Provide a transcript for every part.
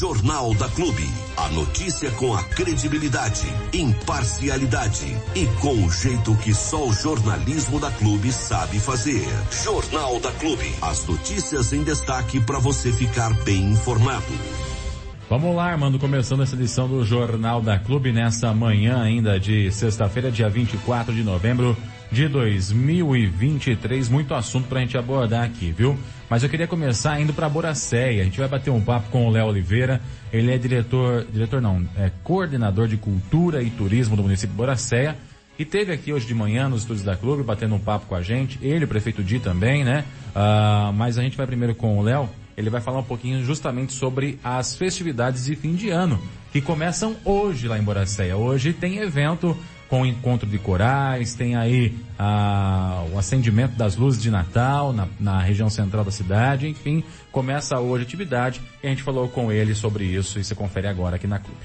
Jornal da Clube. A notícia com a credibilidade, imparcialidade e com o jeito que só o jornalismo da Clube sabe fazer. Jornal da Clube. As notícias em destaque para você ficar bem informado. Vamos lá, Armando, começando essa edição do Jornal da Clube nessa manhã ainda de sexta-feira, dia 24 de novembro de 2023. Muito assunto pra gente abordar aqui, viu? Mas eu queria começar indo para Boracéia. A gente vai bater um papo com o Léo Oliveira. Ele é diretor, diretor não, é coordenador de cultura e turismo do município de Boracéia. E teve aqui hoje de manhã nos estúdios da Clube batendo um papo com a gente. Ele, o prefeito Di também, né? Uh, mas a gente vai primeiro com o Léo. Ele vai falar um pouquinho justamente sobre as festividades de fim de ano, que começam hoje lá em Boracéia. Hoje tem evento com encontro de corais, tem aí ah, o acendimento das luzes de Natal na, na, região central da cidade, enfim, começa hoje a atividade e a gente falou com ele sobre isso e você confere agora aqui na Clube.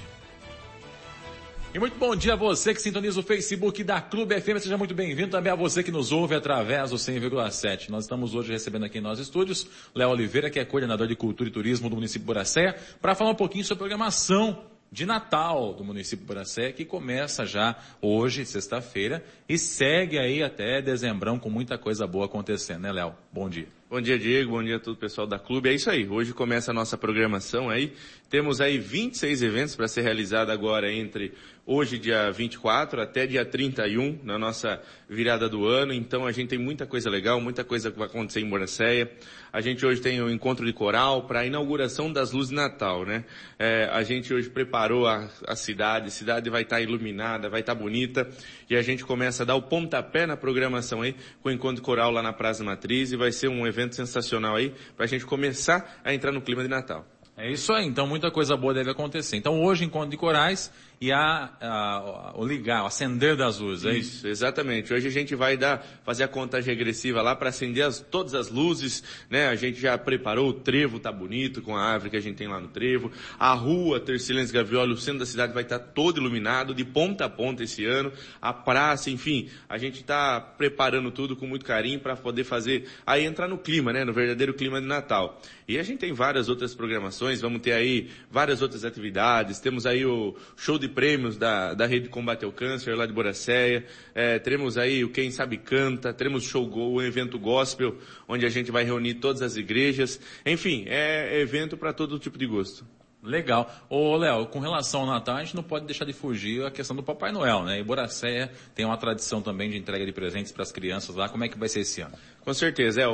E muito bom dia a você que sintoniza o Facebook da Clube FM, seja muito bem-vindo também a você que nos ouve através do 100,7. Nós estamos hoje recebendo aqui em nossos estúdios Léo Oliveira, que é coordenador de Cultura e Turismo do município de Boracéia, para falar um pouquinho sobre programação de Natal do município de Boracé, que começa já hoje, sexta-feira, e segue aí até dezembrão com muita coisa boa acontecendo, né, Léo? Bom dia. Bom dia, Diego. Bom dia a todo o pessoal da clube. É isso aí. Hoje começa a nossa programação aí. Temos aí 26 eventos para ser realizado agora entre hoje, dia 24, até dia 31, na nossa virada do ano. Então a gente tem muita coisa legal, muita coisa que vai acontecer em Boracéia. A gente hoje tem o um encontro de coral para a inauguração das luzes de Natal, né? É, a gente hoje preparou a, a, cidade, a cidade vai estar tá iluminada, vai estar tá bonita, e a gente começa a dar o pontapé na programação aí, com o encontro de coral lá na Praça Matriz, e vai ser um evento sensacional aí, para a gente começar a entrar no clima de Natal. É isso aí, então muita coisa boa deve acontecer. Então hoje, encontro de corais, e a, a, o ligar, o acender das luzes, é isso? Exatamente. Hoje a gente vai dar, fazer a contagem regressiva lá para acender as, todas as luzes, né? A gente já preparou, o trevo tá bonito com a árvore que a gente tem lá no trevo. A rua Tercilens Gavioli, o centro da cidade vai estar tá todo iluminado, de ponta a ponta esse ano. A praça, enfim, a gente está preparando tudo com muito carinho para poder fazer, aí entrar no clima, né? No verdadeiro clima de Natal. E a gente tem várias outras programações, vamos ter aí várias outras atividades, temos aí o show de de prêmios da, da Rede Combate ao Câncer lá de Boracéia. É, teremos aí o Quem Sabe Canta, teremos Show um evento gospel, onde a gente vai reunir todas as igrejas. Enfim, é evento para todo tipo de gosto. Legal. Ô, Léo, com relação ao Natal, a gente não pode deixar de fugir a questão do Papai Noel, né? E Boracéia tem uma tradição também de entrega de presentes para as crianças lá. Como é que vai ser esse ano? Com certeza, é.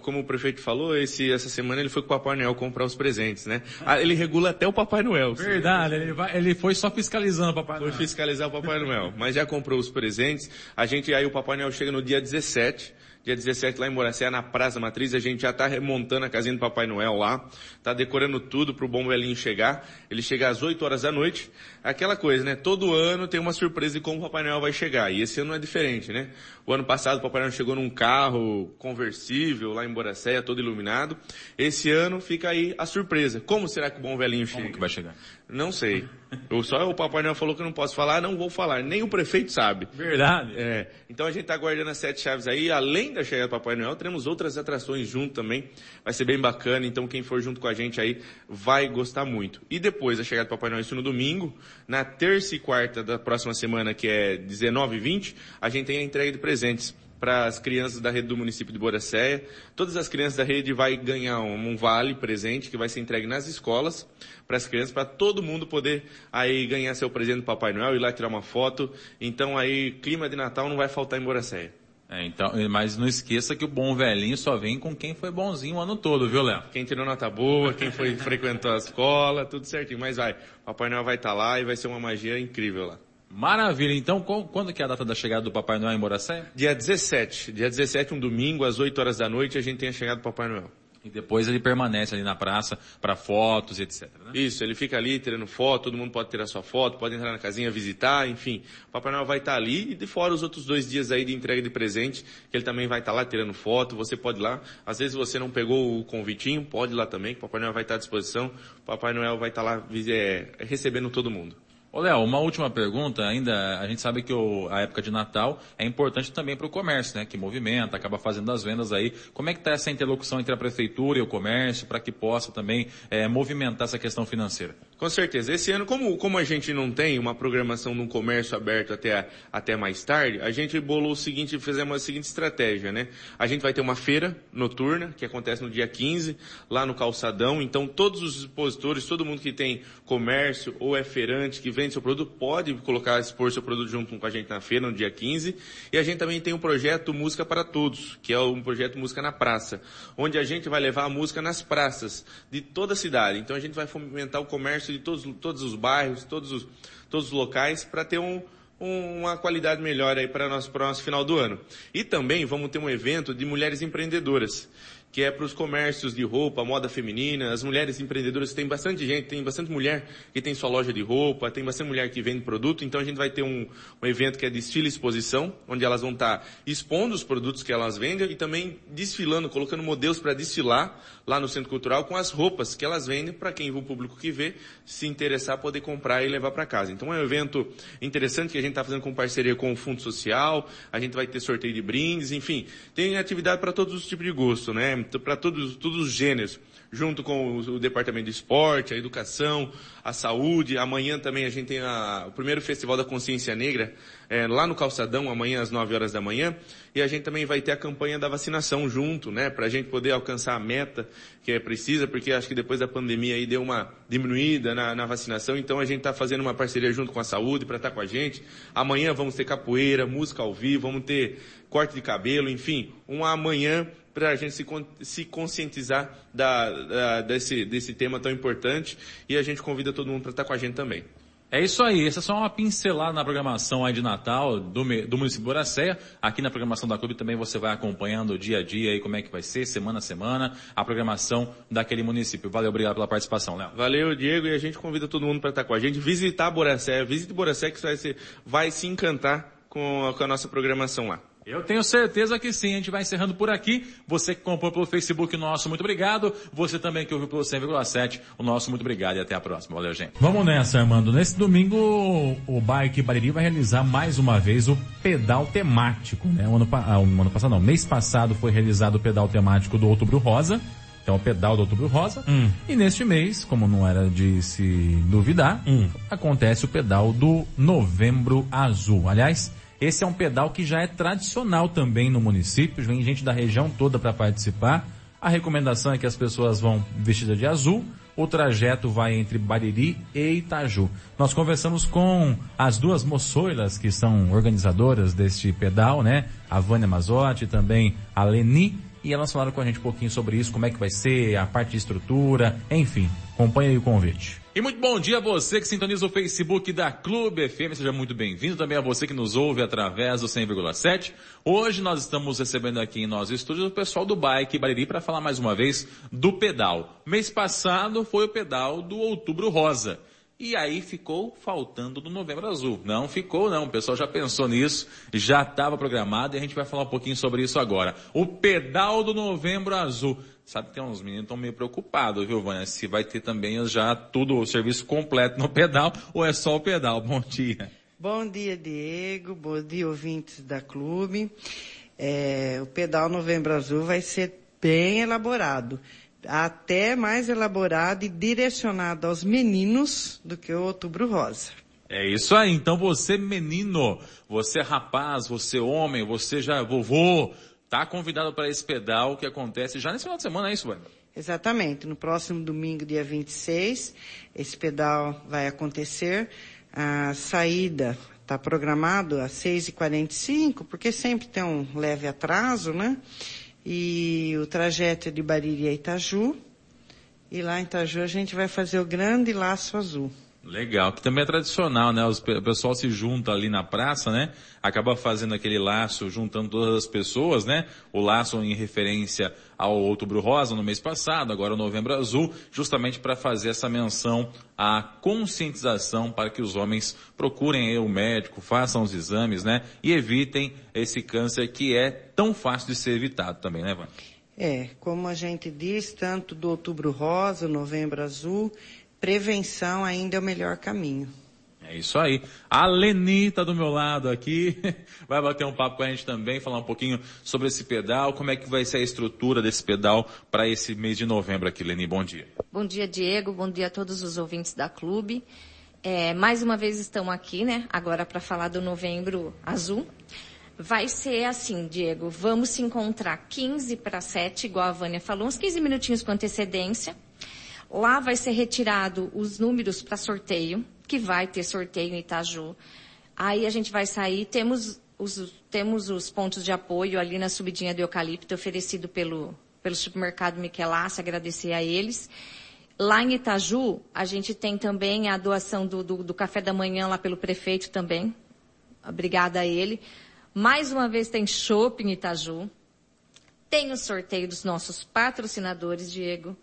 Como o prefeito falou, esse, essa semana ele foi com o Papai Noel comprar os presentes, né? Ah, ele regula até o Papai Noel. Verdade, ele, vai, ele foi só fiscalizando o Papai Noel. Foi fiscalizar o Papai Noel. Mas já comprou os presentes. A gente, aí o Papai Noel chega no dia 17 dia 17 lá em Moracé, na Praça Matriz, a gente já está remontando a casinha do Papai Noel lá, está decorando tudo para o bom velhinho chegar. Ele chega às 8 horas da noite. Aquela coisa, né? Todo ano tem uma surpresa de como o Papai Noel vai chegar. E esse ano não é diferente, né? O ano passado o Papai Noel chegou num carro conversível lá em Boracéia, todo iluminado. Esse ano fica aí a surpresa. Como será que o bom velhinho chega? Como que vai chegar? Não sei. Eu só o Papai Noel falou que eu não posso falar, não vou falar. Nem o prefeito sabe. Verdade. É. Então a gente está guardando as sete chaves aí. Além da chegada do Papai Noel, teremos outras atrações junto também. Vai ser bem bacana. Então quem for junto com a gente aí vai gostar muito. E depois da chegada do Papai Noel, isso no domingo, na terça e quarta da próxima semana, que é 19 e 20, a gente tem a entrega de presentes para as crianças da rede do município de Boracéia. Todas as crianças da rede vai ganhar um, um vale presente que vai ser entregue nas escolas para as crianças, para todo mundo poder aí ganhar seu presente do Papai Noel, ir lá tirar uma foto. Então aí, clima de Natal não vai faltar em Boracéia. É, então, mas não esqueça que o bom velhinho só vem com quem foi bonzinho o ano todo, viu, Léo? Quem tirou nota boa, quem foi frequentou a escola, tudo certinho. Mas vai, Papai Noel vai estar tá lá e vai ser uma magia incrível lá. Maravilha. Então, quando que é a data da chegada do Papai Noel em Boracé? Dia 17. Dia 17, um domingo, às 8 horas da noite, a gente tem a chegada do Papai Noel. E depois ele permanece ali na praça para fotos, etc. Né? Isso, ele fica ali tirando foto, todo mundo pode tirar sua foto, pode entrar na casinha, visitar, enfim. O Papai Noel vai estar ali e de fora os outros dois dias aí de entrega de presente, que ele também vai estar lá tirando foto, você pode ir lá. Às vezes você não pegou o convitinho, pode ir lá também, que o Papai Noel vai estar à disposição. O Papai Noel vai estar lá é, recebendo todo mundo. Ô Léo, uma última pergunta, ainda a gente sabe que o, a época de Natal é importante também para o comércio, né? Que movimenta, acaba fazendo as vendas aí. Como é que está essa interlocução entre a prefeitura e o comércio para que possa também é, movimentar essa questão financeira? Com certeza. Esse ano, como, como a gente não tem uma programação no comércio aberto até, até mais tarde, a gente bolou o seguinte, fizemos a seguinte estratégia, né? A gente vai ter uma feira noturna, que acontece no dia 15, lá no Calçadão. Então, todos os expositores, todo mundo que tem comércio ou é feirante, que vende seu produto pode colocar, expor seu produto junto com a gente na feira no dia 15. E a gente também tem um projeto Música para Todos, que é um projeto Música na Praça, onde a gente vai levar a música nas praças de toda a cidade. Então a gente vai fomentar o comércio de todos, todos os bairros, todos os, todos os locais para ter um, uma qualidade melhor aí para o nosso final do ano. E também vamos ter um evento de mulheres empreendedoras que é para os comércios de roupa, moda feminina, as mulheres empreendedoras, tem bastante gente, tem bastante mulher que tem sua loja de roupa, tem bastante mulher que vende produto, então a gente vai ter um, um evento que é desfile exposição, onde elas vão estar tá expondo os produtos que elas vendem e também desfilando, colocando modelos para desfilar lá no Centro Cultural com as roupas que elas vendem para quem o público que vê se interessar poder comprar e levar para casa. Então é um evento interessante que a gente está fazendo com parceria com o Fundo Social, a gente vai ter sorteio de brindes, enfim, tem atividade para todos os tipos de gosto, né? Para todos, todos os gêneros, junto com o, o, Departamento de Esporte, a Educação, a Saúde. Amanhã também a gente tem a, o primeiro Festival da Consciência Negra, é, lá no Calçadão, amanhã às 9 horas da manhã. E a gente também vai ter a campanha da vacinação junto, né, para a gente poder alcançar a meta que é precisa, porque acho que depois da pandemia aí deu uma diminuída na, na vacinação, então a gente está fazendo uma parceria junto com a saúde para estar tá com a gente. Amanhã vamos ter capoeira, música ao vivo, vamos ter corte de cabelo, enfim, uma amanhã para a gente se, se conscientizar da, da, desse, desse tema tão importante e a gente convida todo mundo para estar com a gente também. É isso aí, essa é só uma pincelada na programação aí de Natal do, do município de Boracéia. Aqui na programação da Clube também você vai acompanhando dia a dia aí como é que vai ser, semana a semana, a programação daquele município. Valeu, obrigado pela participação, Léo. Valeu, Diego, e a gente convida todo mundo para estar com a gente, visitar Boracéia, visite Boracéia que você vai, ser, vai se encantar com a, com a nossa programação lá. Eu tenho certeza que sim. A gente vai encerrando por aqui. Você que comprou pelo Facebook, nosso muito obrigado. Você também que ouviu pelo 100,7, o nosso muito obrigado e até a próxima. Valeu, gente. Vamos nessa, Armando. Nesse domingo, o Bike Bariri vai realizar mais uma vez o pedal temático, né? O ano, ah, o ano passado, não, mês passado foi realizado o pedal temático do Outubro Rosa. Então, o pedal do Outubro Rosa. Hum. E neste mês, como não era de se duvidar, hum. acontece o pedal do Novembro Azul. Aliás, esse é um pedal que já é tradicional também no município, vem gente da região toda para participar. A recomendação é que as pessoas vão vestidas de azul. O trajeto vai entre Bariri e Itaju. Nós conversamos com as duas moçoilas que são organizadoras deste pedal, né? A Vânia Mazotti e também a Leni. E elas falaram com a gente um pouquinho sobre isso, como é que vai ser, a parte de estrutura, enfim. Acompanhe aí o convite. E muito bom dia a você que sintoniza o Facebook da Clube FM, seja muito bem-vindo também a você que nos ouve através do 100,7. Hoje nós estamos recebendo aqui em nossos estúdios o pessoal do Bike Bariri para falar mais uma vez do pedal. Mês passado foi o pedal do Outubro Rosa. E aí ficou faltando do Novembro Azul. Não ficou não, o pessoal já pensou nisso, já estava programado e a gente vai falar um pouquinho sobre isso agora. O pedal do Novembro Azul. Sabe que tem uns meninos que estão meio preocupados, viu, Vânia? Se vai ter também já tudo, o serviço completo no pedal ou é só o pedal? Bom dia. Bom dia, Diego. Bom dia, ouvintes da clube. É, o pedal Novembro Azul vai ser bem elaborado até mais elaborado e direcionado aos meninos do que o Outubro Rosa. É isso aí. Então você menino, você rapaz, você homem, você já vovô, tá convidado para esse pedal que acontece já nesse final de semana, é isso, Wanda? Exatamente. No próximo domingo, dia 26, esse pedal vai acontecer. A saída está programado às 6h45, porque sempre tem um leve atraso, né? e o trajeto é de Bariri a Itaju. E lá em Itaju a gente vai fazer o grande laço azul. Legal, que também é tradicional, né? o pessoal se junta ali na praça, né? Acaba fazendo aquele laço, juntando todas as pessoas, né? O laço em referência ao Outubro Rosa no mês passado, agora o Novembro Azul, justamente para fazer essa menção à conscientização para que os homens procurem o médico, façam os exames, né? E evitem esse câncer que é tão fácil de ser evitado também, né, Van? É, como a gente diz, tanto do Outubro Rosa, Novembro Azul, prevenção ainda é o melhor caminho. É isso aí. A Leni tá do meu lado aqui, vai bater um papo com a gente também, falar um pouquinho sobre esse pedal, como é que vai ser a estrutura desse pedal para esse mês de novembro aqui. Leni, bom dia. Bom dia, Diego. Bom dia a todos os ouvintes da clube. É, mais uma vez estamos aqui, né? Agora para falar do Novembro Azul. Vai ser assim, Diego. Vamos se encontrar 15 para 7, igual a Vânia falou, uns 15 minutinhos com antecedência. Lá vai ser retirado os números para sorteio, que vai ter sorteio em Itaju. Aí a gente vai sair, temos os, temos os pontos de apoio ali na subidinha do eucalipto oferecido pelo, pelo supermercado Michelassi, agradecer a eles. Lá em Itaju, a gente tem também a doação do, do, do café da manhã lá pelo prefeito também. Obrigada a ele. Mais uma vez tem shopping Itaju. Tem o sorteio dos nossos patrocinadores, Diego.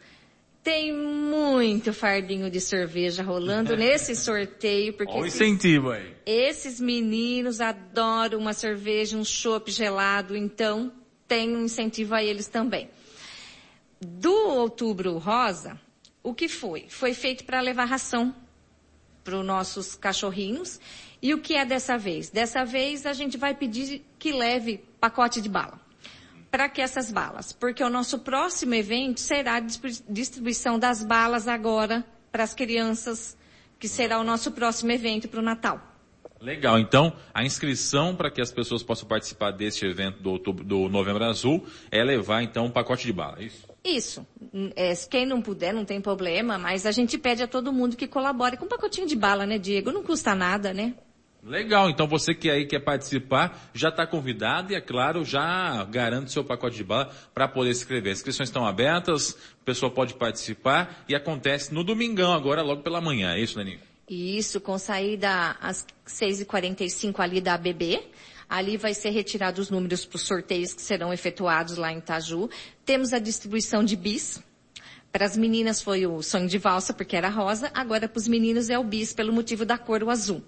Tem muito fardinho de cerveja rolando nesse sorteio, porque Olha o incentivo aí. esses meninos adoram uma cerveja, um chopp gelado, então tem um incentivo a eles também. Do Outubro Rosa, o que foi? Foi feito para levar ração para os nossos cachorrinhos. E o que é dessa vez? Dessa vez a gente vai pedir que leve pacote de bala. Para que essas balas? Porque o nosso próximo evento será a distribuição das balas agora para as crianças, que será o nosso próximo evento para o Natal. Legal. Então, a inscrição para que as pessoas possam participar deste evento do, outubro, do Novembro Azul é levar, então, um pacote de bala, é isso? Isso. É, quem não puder, não tem problema, mas a gente pede a todo mundo que colabore com um pacotinho de bala, né, Diego? Não custa nada, né? Legal, então você que aí quer participar, já está convidado e, é claro, já garante seu pacote de bala para poder se inscrever. As inscrições estão abertas, a pessoa pode participar e acontece no domingão agora, logo pela manhã. É isso, Leninho? Isso, com saída às 6h45 ali da ABB. Ali vai ser retirado os números para os sorteios que serão efetuados lá em Itaju. Temos a distribuição de bis. Para as meninas foi o sonho de valsa, porque era rosa. Agora para os meninos é o bis, pelo motivo da cor, o azul.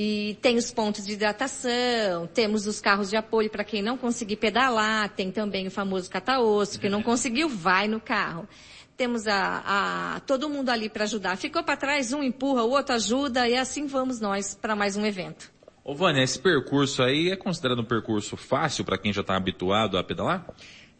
E tem os pontos de hidratação, temos os carros de apoio para quem não conseguir pedalar, tem também o famoso cata-osso, que não conseguiu, vai no carro. Temos a, a todo mundo ali para ajudar. Ficou para trás, um empurra, o outro ajuda, e assim vamos nós para mais um evento. Ô Vânia, esse percurso aí é considerado um percurso fácil para quem já está habituado a pedalar?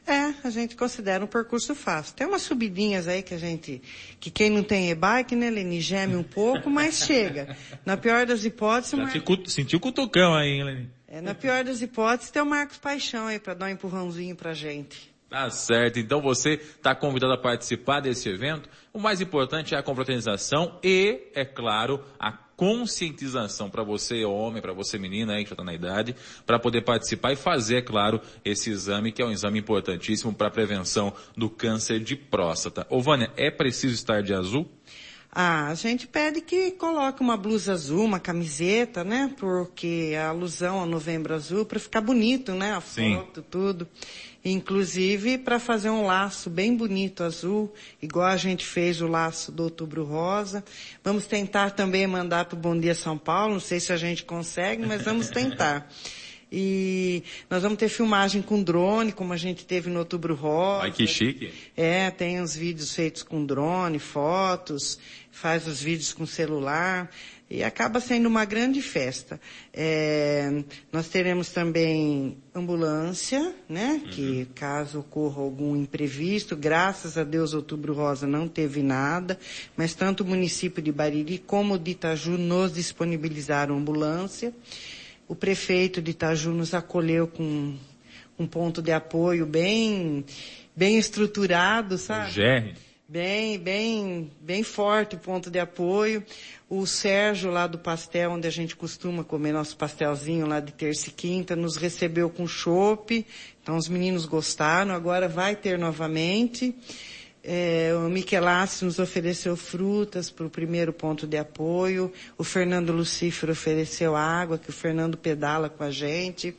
É, a gente considera um percurso fácil. Tem umas subidinhas aí que a gente, que quem não tem e-bike, né, Leni, geme um pouco, mas chega. Na pior das hipóteses... Já Mar... Mar... sentiu o cutucão aí, hein, Leni? É, na pior das hipóteses, tem o Marcos Paixão aí para dar um empurrãozinho pra gente. Tá certo. Então você está convidado a participar desse evento. O mais importante é a confraternização e, é claro, a conscientização para você homem, para você menina aí que já está na idade, para poder participar e fazer, é claro, esse exame que é um exame importantíssimo para a prevenção do câncer de próstata. Ô Vânia, é preciso estar de azul? Ah, a gente pede que coloque uma blusa azul, uma camiseta, né? Porque a alusão ao novembro azul, para ficar bonito, né? A Sim. foto, tudo. Inclusive para fazer um laço bem bonito azul, igual a gente fez o laço do Outubro Rosa. Vamos tentar também mandar para o Bom Dia São Paulo, não sei se a gente consegue, mas vamos tentar. E nós vamos ter filmagem com drone, como a gente teve no Outubro Rosa. Ai, que chique. É, tem uns vídeos feitos com drone, fotos, faz os vídeos com celular e acaba sendo uma grande festa. É, nós teremos também ambulância, né? Uhum. Que caso ocorra algum imprevisto, graças a Deus Outubro Rosa não teve nada, mas tanto o município de Bariri como o de Itaju nos disponibilizaram ambulância. O prefeito de Itaju nos acolheu com um ponto de apoio bem, bem estruturado, sabe? GR. Bem, bem, bem forte o ponto de apoio. O Sérgio lá do pastel, onde a gente costuma comer nosso pastelzinho lá de terça e quinta, nos recebeu com chopp. Então os meninos gostaram, agora vai ter novamente. É, o Michelassi nos ofereceu frutas para o primeiro ponto de apoio. O Fernando Lucífero ofereceu água, que o Fernando pedala com a gente.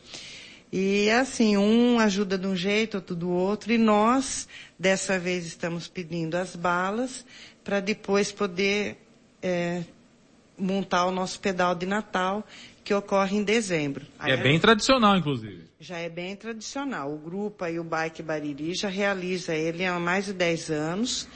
E assim, um ajuda de um jeito, outro do outro. E nós, dessa vez, estamos pedindo as balas para depois poder é, montar o nosso pedal de Natal, que ocorre em dezembro. É bem tradicional, inclusive. Já é bem tradicional. O grupo aí, o Bike Bariri, já realiza ele há mais de 10 anos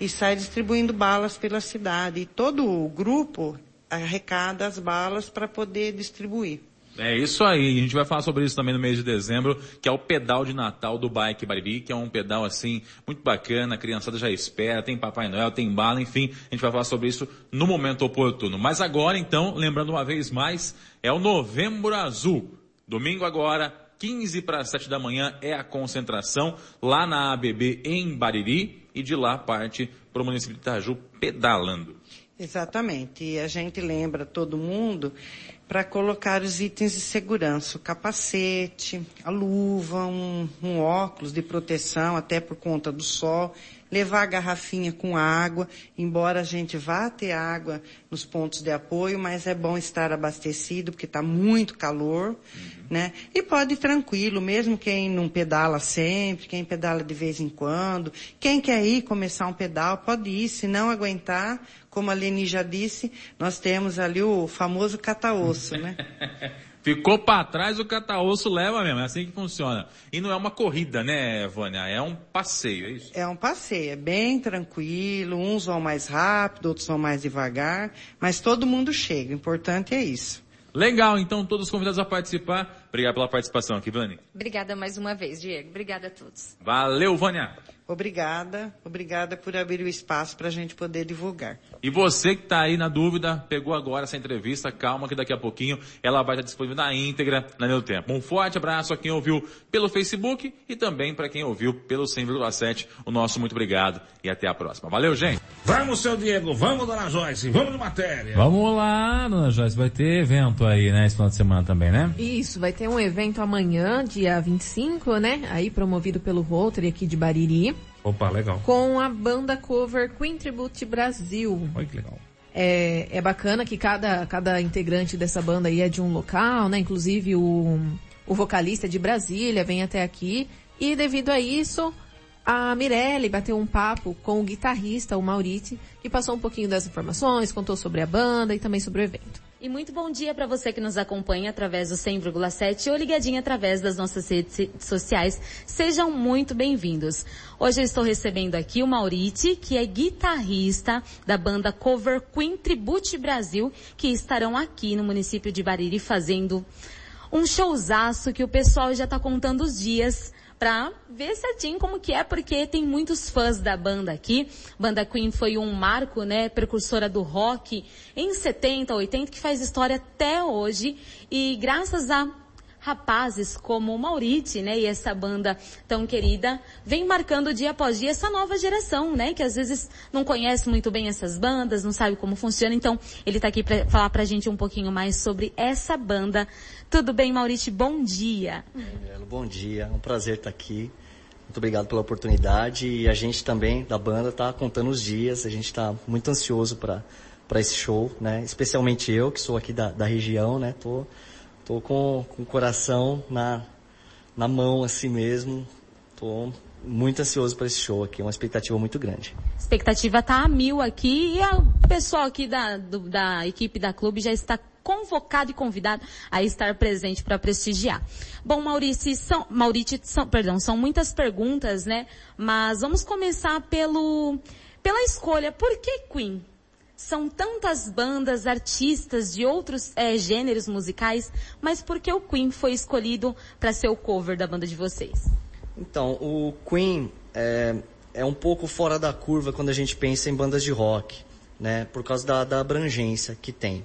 e sai distribuindo balas pela cidade. E todo o grupo arrecada as balas para poder distribuir. É isso aí, a gente vai falar sobre isso também no mês de dezembro, que é o pedal de Natal do Bike Bariri, que é um pedal assim, muito bacana, a criançada já espera, tem Papai Noel, tem bala, enfim, a gente vai falar sobre isso no momento oportuno. Mas agora então, lembrando uma vez mais, é o Novembro Azul. Domingo agora, 15 para 7 da manhã é a concentração lá na ABB em Bariri e de lá parte para o município de Itaju pedalando. Exatamente. E a gente lembra todo mundo para colocar os itens de segurança, o capacete, a luva, um, um, óculos de proteção, até por conta do sol, levar a garrafinha com água, embora a gente vá ter água nos pontos de apoio, mas é bom estar abastecido porque está muito calor, uhum. né? E pode ir tranquilo, mesmo quem não pedala sempre, quem pedala de vez em quando, quem quer ir começar um pedal, pode ir, se não aguentar, como a Leni já disse, nós temos ali o famoso cataosso, né? Ficou para trás, o cataosso leva mesmo, é assim que funciona. E não é uma corrida, né, Vânia? É um passeio, é isso? É um passeio, é bem tranquilo, uns vão mais rápido, outros vão mais devagar, mas todo mundo chega, o importante é isso. Legal, então todos convidados a participar. Obrigado pela participação aqui, Vânia. Obrigada mais uma vez, Diego. Obrigada a todos. Valeu, Vânia. Obrigada, obrigada por abrir o espaço para a gente poder divulgar. E você que está aí na dúvida, pegou agora essa entrevista, calma que daqui a pouquinho ela vai estar disponível na íntegra na Meu Tempo. Um forte abraço a quem ouviu pelo Facebook e também para quem ouviu pelo 100,7. O nosso muito obrigado e até a próxima. Valeu, gente! Vamos, seu Diego, vamos, dona Joyce, vamos de matéria. Vamos lá, dona Joyce, vai ter evento aí, né, esse final de semana também, né? Isso, vai ter um evento amanhã, dia 25, né, aí promovido pelo Rotary aqui de Bariri. Opa, legal. Com a banda cover Queen Tribute Brasil. Olha que legal. É, é bacana que cada, cada integrante dessa banda aí é de um local, né? Inclusive o, o vocalista de Brasília vem até aqui. E devido a isso, a Mirelle bateu um papo com o guitarrista, o Mauriti, que passou um pouquinho das informações, contou sobre a banda e também sobre o evento. E muito bom dia para você que nos acompanha através do 100,7 ou ligadinho através das nossas redes sociais. Sejam muito bem-vindos. Hoje eu estou recebendo aqui o Mauriti, que é guitarrista da banda Cover Queen Tribute Brasil, que estarão aqui no município de Bariri fazendo um showzaço que o pessoal já está contando os dias pra ver certinho como que é, porque tem muitos fãs da banda aqui. Banda Queen foi um marco, né, precursora do rock em 70, 80, que faz história até hoje. E graças a rapazes como Mauriti, né, e essa banda tão querida, vem marcando dia após dia essa nova geração, né, que às vezes não conhece muito bem essas bandas, não sabe como funciona, então ele está aqui para falar pra gente um pouquinho mais sobre essa banda tudo bem, Maurício? Bom dia. Bom dia, é um prazer estar aqui. Muito obrigado pela oportunidade e a gente também da banda está contando os dias. A gente está muito ansioso para para esse show, né? Especialmente eu que sou aqui da, da região, né? Tô tô com, com o coração na na mão assim mesmo. Tô muito ansioso para esse show aqui, uma expectativa muito grande. expectativa tá a mil aqui e o pessoal aqui da, do, da equipe da clube já está convocado e convidado a estar presente para prestigiar. Bom, Maurício, são, Maurício, são, perdão, são muitas perguntas, né? Mas vamos começar pelo, pela escolha. Por que Queen? São tantas bandas, artistas de outros é, gêneros musicais, mas por que o Queen foi escolhido para ser o cover da banda de vocês? Então, o Queen é, é um pouco fora da curva quando a gente pensa em bandas de rock, né? Por causa da, da abrangência que tem.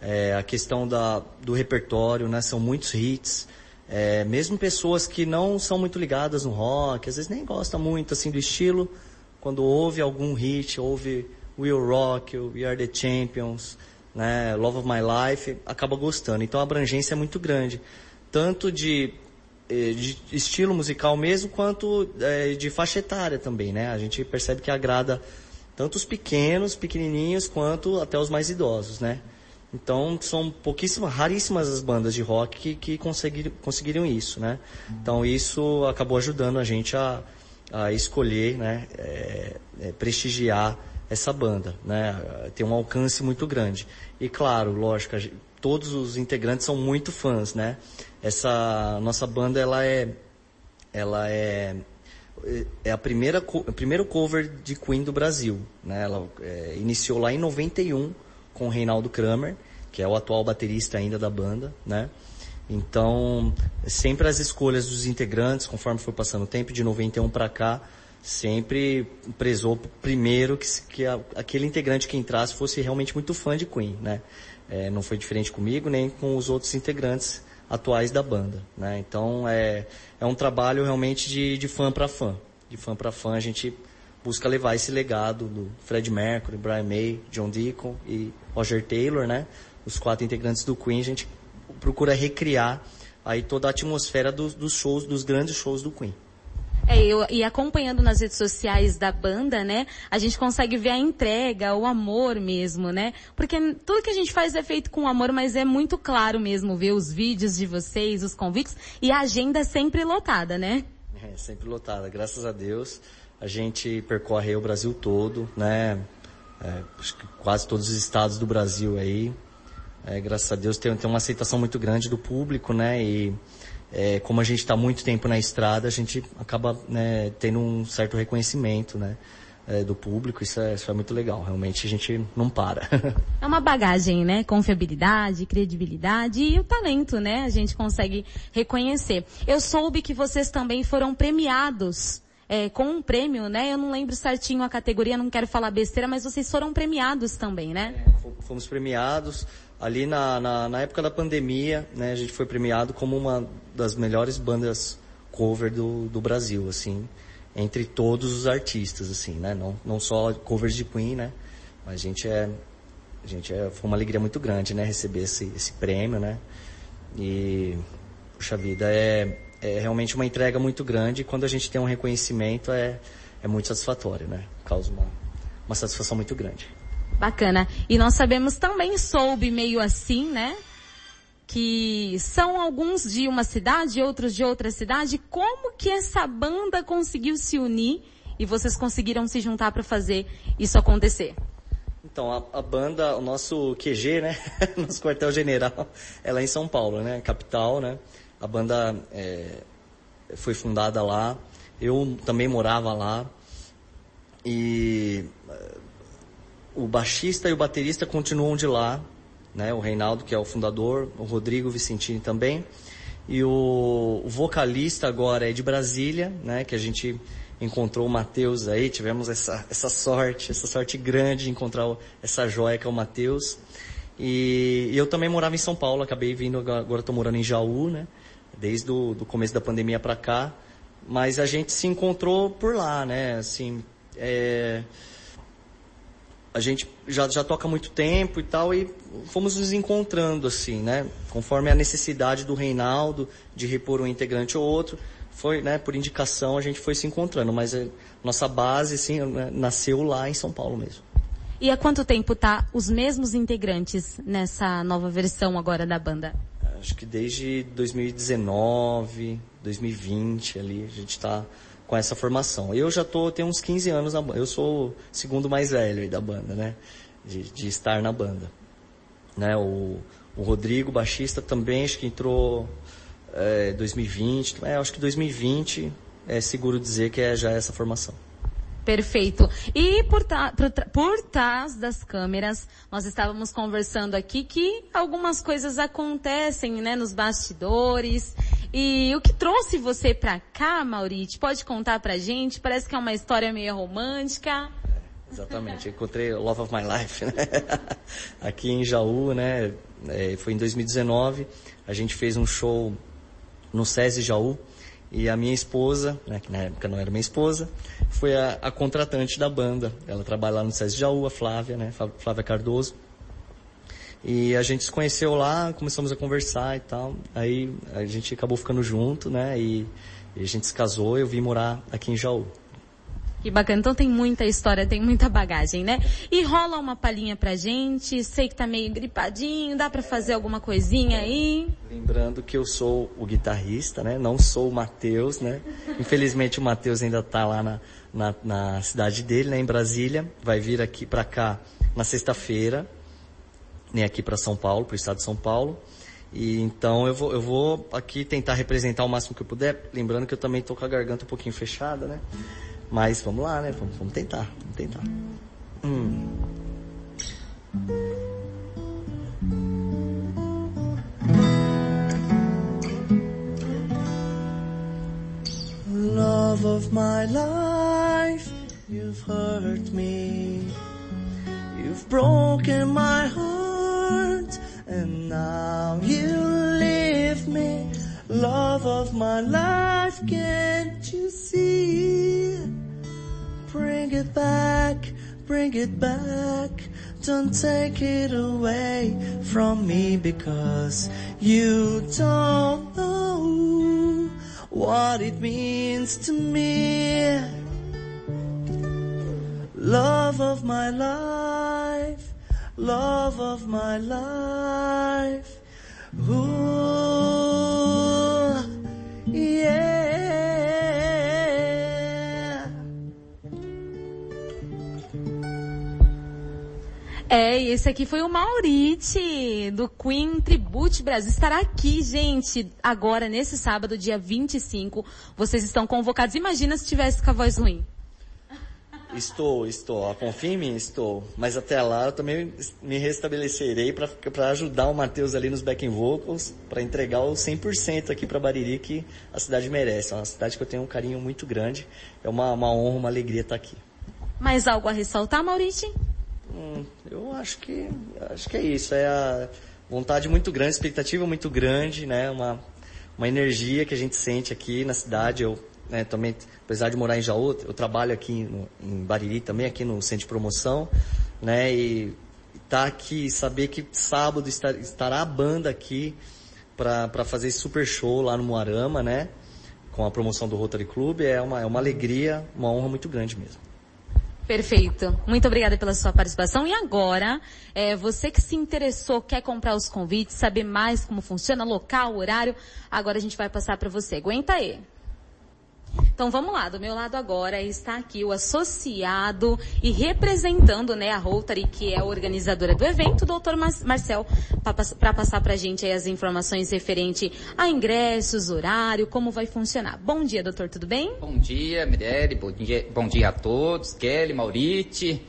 É, a questão da, do repertório, né? São muitos hits. Mesmo pessoas que não são muito ligadas no rock, às vezes nem gostam muito assim do estilo, quando ouve algum hit, ouve Will Rock, We Are the Champions, né, Love of My Life, acaba gostando. Então a abrangência é muito grande, tanto de, eh, de estilo musical mesmo, quanto é, de faixa etária também, né? A gente percebe que agrada tanto os pequenos, pequenininhos, quanto até os mais idosos, né? Então são pouquíssimas, raríssimas as bandas de rock que, que conseguir, conseguiram isso, né? Então isso acabou ajudando a gente a, a escolher, né? É, é, prestigiar essa banda, né? Tem um alcance muito grande. E claro, lógico, gente, todos os integrantes são muito fãs, né? Essa nossa banda ela é, ela é é a primeira o primeiro cover de Queen do Brasil, né? Ela é, iniciou lá em 91 com o Reinaldo Kramer, que é o atual baterista ainda da banda, né? Então, sempre as escolhas dos integrantes, conforme foi passando o tempo, de 91 para cá, sempre prezou primeiro que, que a, aquele integrante que entrasse fosse realmente muito fã de Queen, né? É, não foi diferente comigo nem com os outros integrantes atuais da banda, né? Então é, é um trabalho realmente de, de fã para fã, de fã para fã a gente busca levar esse legado do Fred Mercury, Brian May, John Deacon e Roger Taylor, né? Os quatro integrantes do Queen a gente procura recriar aí toda a atmosfera dos, dos shows, dos grandes shows do Queen. É, eu, e acompanhando nas redes sociais da banda, né, a gente consegue ver a entrega, o amor mesmo, né? Porque tudo que a gente faz é feito com amor, mas é muito claro mesmo ver os vídeos de vocês, os convites, e a agenda é sempre lotada, né? É, sempre lotada, graças a Deus. A gente percorre o Brasil todo, né? É, quase todos os estados do Brasil aí. É, graças a Deus tem, tem uma aceitação muito grande do público, né? E é, como a gente está muito tempo na estrada, a gente acaba né, tendo um certo reconhecimento, né? É, do público, isso é, isso é muito legal. Realmente a gente não para. é uma bagagem, né? Confiabilidade, credibilidade e o talento, né? A gente consegue reconhecer. Eu soube que vocês também foram premiados é, com um prêmio, né? Eu não lembro certinho a categoria, não quero falar besteira, mas vocês foram premiados também, né? É, fomos premiados ali na, na, na, época da pandemia, né, a gente foi premiado como uma das melhores bandas cover do, do Brasil, assim, entre todos os artistas, assim, né, não, não só covers de Queen, né, mas a gente é, a gente é, foi uma alegria muito grande, né, receber esse, esse prêmio, né, e, puxa vida, é, é realmente uma entrega muito grande quando a gente tem um reconhecimento é, é muito satisfatório, né, causa uma, uma satisfação muito grande. Bacana. E nós sabemos também, soube meio assim, né? Que são alguns de uma cidade, outros de outra cidade. Como que essa banda conseguiu se unir e vocês conseguiram se juntar para fazer isso acontecer? Então, a, a, banda, o nosso QG, né? nosso quartel-general, é lá em São Paulo, né? Capital, né? A banda é, foi fundada lá. Eu também morava lá. E o baixista e o baterista continuam de lá, né? O Reinaldo, que é o fundador, o Rodrigo Vicentini também. E o, vocalista agora é de Brasília, né? Que a gente encontrou o Matheus aí, tivemos essa, essa sorte, essa sorte grande de encontrar essa joia que é o Matheus. E, e, eu também morava em São Paulo, acabei vindo, agora estou morando em Jaú, né? Desde o do começo da pandemia para cá. Mas a gente se encontrou por lá, né? Assim, é a gente já, já toca muito tempo e tal, e fomos nos encontrando, assim, né? Conforme a necessidade do Reinaldo de repor um integrante ou outro, foi, né, por indicação a gente foi se encontrando, mas é, nossa base, assim, né, nasceu lá em São Paulo mesmo. E há quanto tempo tá os mesmos integrantes nessa nova versão agora da banda? Acho que desde 2019, 2020 ali, a gente está com essa formação. Eu já tô, tenho uns 15 anos na banda. Eu sou o segundo mais velho da banda, né? De, de estar na banda. Né? O, o Rodrigo, baixista, também acho que entrou é, 2020. É, acho que 2020 é seguro dizer que é já essa formação. Perfeito. E por, por, por trás das câmeras, nós estávamos conversando aqui que algumas coisas acontecem, né, nos bastidores. E o que trouxe você pra cá, Maurite? Pode contar pra gente? Parece que é uma história meio romântica. Exatamente. Eu encontrei o Love of My Life, né? Aqui em Jaú, né? É, foi em 2019. A gente fez um show no SESI Jaú. E a minha esposa, né, que na época não era minha esposa, foi a, a contratante da banda. Ela trabalha lá no SESI Jaú, a Flávia, né, Flávia Cardoso. E a gente se conheceu lá, começamos a conversar e tal. Aí a gente acabou ficando junto, né, e, e a gente se casou e eu vim morar aqui em Jaú. Que bacana. Então tem muita história, tem muita bagagem, né? E rola uma palhinha pra gente. Sei que tá meio gripadinho, dá pra fazer alguma coisinha aí? Lembrando que eu sou o guitarrista, né? Não sou o Matheus, né? Infelizmente o Matheus ainda tá lá na, na, na, cidade dele, né? Em Brasília. Vai vir aqui pra cá na sexta-feira nem aqui para São Paulo, para o estado de São Paulo. E então eu vou, eu vou aqui tentar representar o máximo que eu puder, lembrando que eu também tô com a garganta um pouquinho fechada, né? Mas vamos lá, né? Vamos, vamos tentar, vamos tentar. Hum. Love of my life, you've hurt me, you've broken my heart. Now you leave me. Love of my life, can't you see? Bring it back, bring it back. Don't take it away from me because you don't know what it means to me. Love of my life, love of my life. Ooh, yeah. É, esse aqui foi o Maurite, do Queen Tribute Brasil. Estará aqui, gente, agora, nesse sábado, dia 25. Vocês estão convocados. Imagina se tivesse com a voz ruim. Estou, estou. Mim, estou. Mas até lá eu também me restabelecerei para ajudar o Matheus ali nos backing vocals, para entregar o 100% aqui para Bariri que a cidade merece. É uma cidade que eu tenho um carinho muito grande. É uma, uma honra, uma alegria estar aqui. Mais algo a ressaltar, Maurite? Hum, eu acho que acho que é isso. É a vontade muito grande, expectativa muito grande, né? Uma uma energia que a gente sente aqui na cidade. Eu né, também, apesar de morar em Jaú, eu trabalho aqui no, em Bariri também, aqui no centro de promoção, né? E tá aqui, saber que sábado está, estará a banda aqui para fazer esse super show lá no Moarama, né? Com a promoção do Rotary Club, é uma, é uma alegria, uma honra muito grande mesmo. Perfeito. Muito obrigada pela sua participação. E agora, é, você que se interessou, quer comprar os convites, saber mais como funciona, local, horário, agora a gente vai passar para você. Aguenta aí. Então vamos lá, do meu lado agora está aqui o associado e representando né, a Rotary, que é a organizadora do evento, doutor Marcel, para passar para a gente as informações referente a ingressos, horário, como vai funcionar. Bom dia, doutor, tudo bem? Bom dia, Mirelle, bom dia, bom dia a todos, Kelly, Maurite.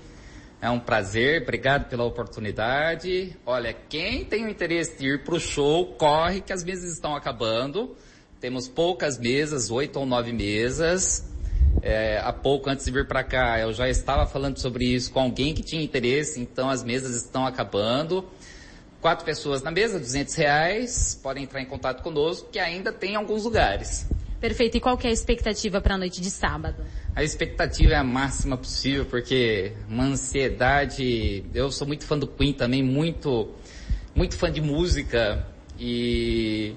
É um prazer, obrigado pela oportunidade. Olha, quem tem o interesse de ir para o show, corre que as mesas estão acabando. Temos poucas mesas, oito ou nove mesas. É, há pouco, antes de vir para cá, eu já estava falando sobre isso com alguém que tinha interesse, então as mesas estão acabando. Quatro pessoas na mesa, 200 reais, podem entrar em contato conosco, que ainda tem alguns lugares. Perfeito. E qual que é a expectativa para a noite de sábado? A expectativa é a máxima possível, porque uma ansiedade... Eu sou muito fã do Queen também, muito, muito fã de música e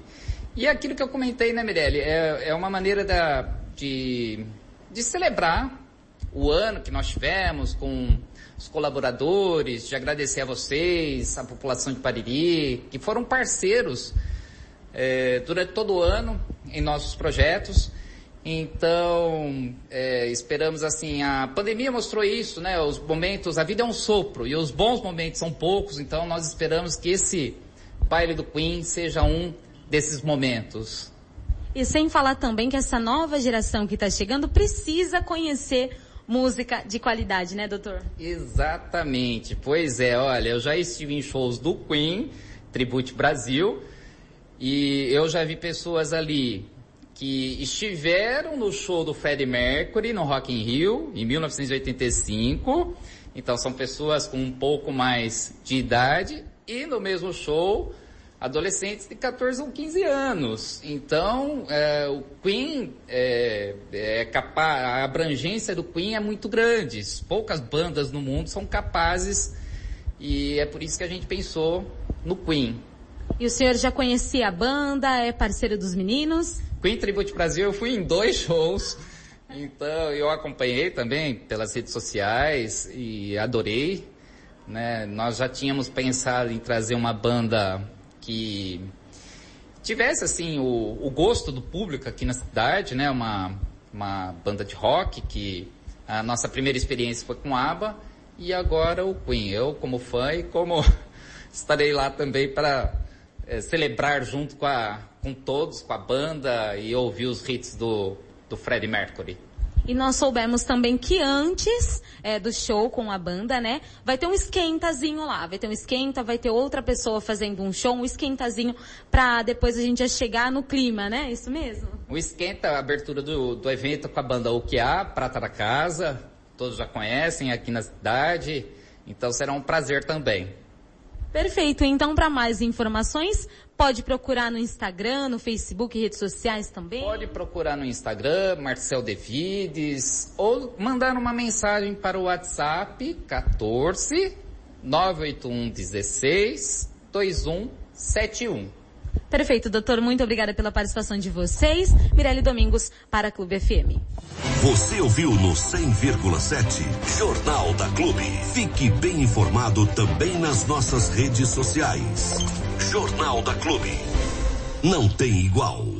e é aquilo que eu comentei, né, Mirelle? É, é uma maneira da, de, de celebrar o ano que nós tivemos com os colaboradores, de agradecer a vocês, a população de Pariri, que foram parceiros é, durante todo o ano em nossos projetos. Então, é, esperamos assim, a pandemia mostrou isso, né? Os momentos, a vida é um sopro e os bons momentos são poucos, então nós esperamos que esse baile do Queen seja um desses momentos. E sem falar também que essa nova geração que está chegando precisa conhecer música de qualidade, né, doutor? Exatamente. Pois é, olha, eu já estive em shows do Queen, Tribute Brasil, e eu já vi pessoas ali que estiveram no show do Freddie Mercury no Rock in Rio em 1985. Então são pessoas com um pouco mais de idade e no mesmo show adolescentes de 14 ou 15 anos. Então, é, o Queen é, é capaz, a abrangência do Queen é muito grande. Poucas bandas no mundo são capazes e é por isso que a gente pensou no Queen. E o senhor já conhecia a banda, é parceiro dos meninos? Queen Tribute Brasil, eu fui em dois shows. Então, eu acompanhei também pelas redes sociais e adorei. Né? Nós já tínhamos pensado em trazer uma banda que tivesse assim o, o gosto do público aqui na cidade, né? Uma, uma banda de rock que a nossa primeira experiência foi com ABBA e agora o Queen. Eu como fã e como estarei lá também para é, celebrar junto com, a, com todos, com a banda e ouvir os hits do, do Freddie Mercury. E nós soubemos também que antes é, do show com a banda, né, vai ter um esquentazinho lá, vai ter um esquenta, vai ter outra pessoa fazendo um show, um esquentazinho pra depois a gente já chegar no clima, né? Isso mesmo? O esquenta, a abertura do, do evento com a banda O Que Prata da Casa, todos já conhecem aqui na cidade, então será um prazer também. Perfeito. Então, para mais informações, pode procurar no Instagram, no Facebook, redes sociais também. Pode procurar no Instagram, Marcel Devides, ou mandar uma mensagem para o WhatsApp 14 981 16 2171. Perfeito, doutor. Muito obrigada pela participação de vocês. Mirelle Domingos para Clube FM. Você ouviu no 100,7 Jornal da Clube. Fique bem informado também nas nossas redes sociais. Jornal da Clube. Não tem igual.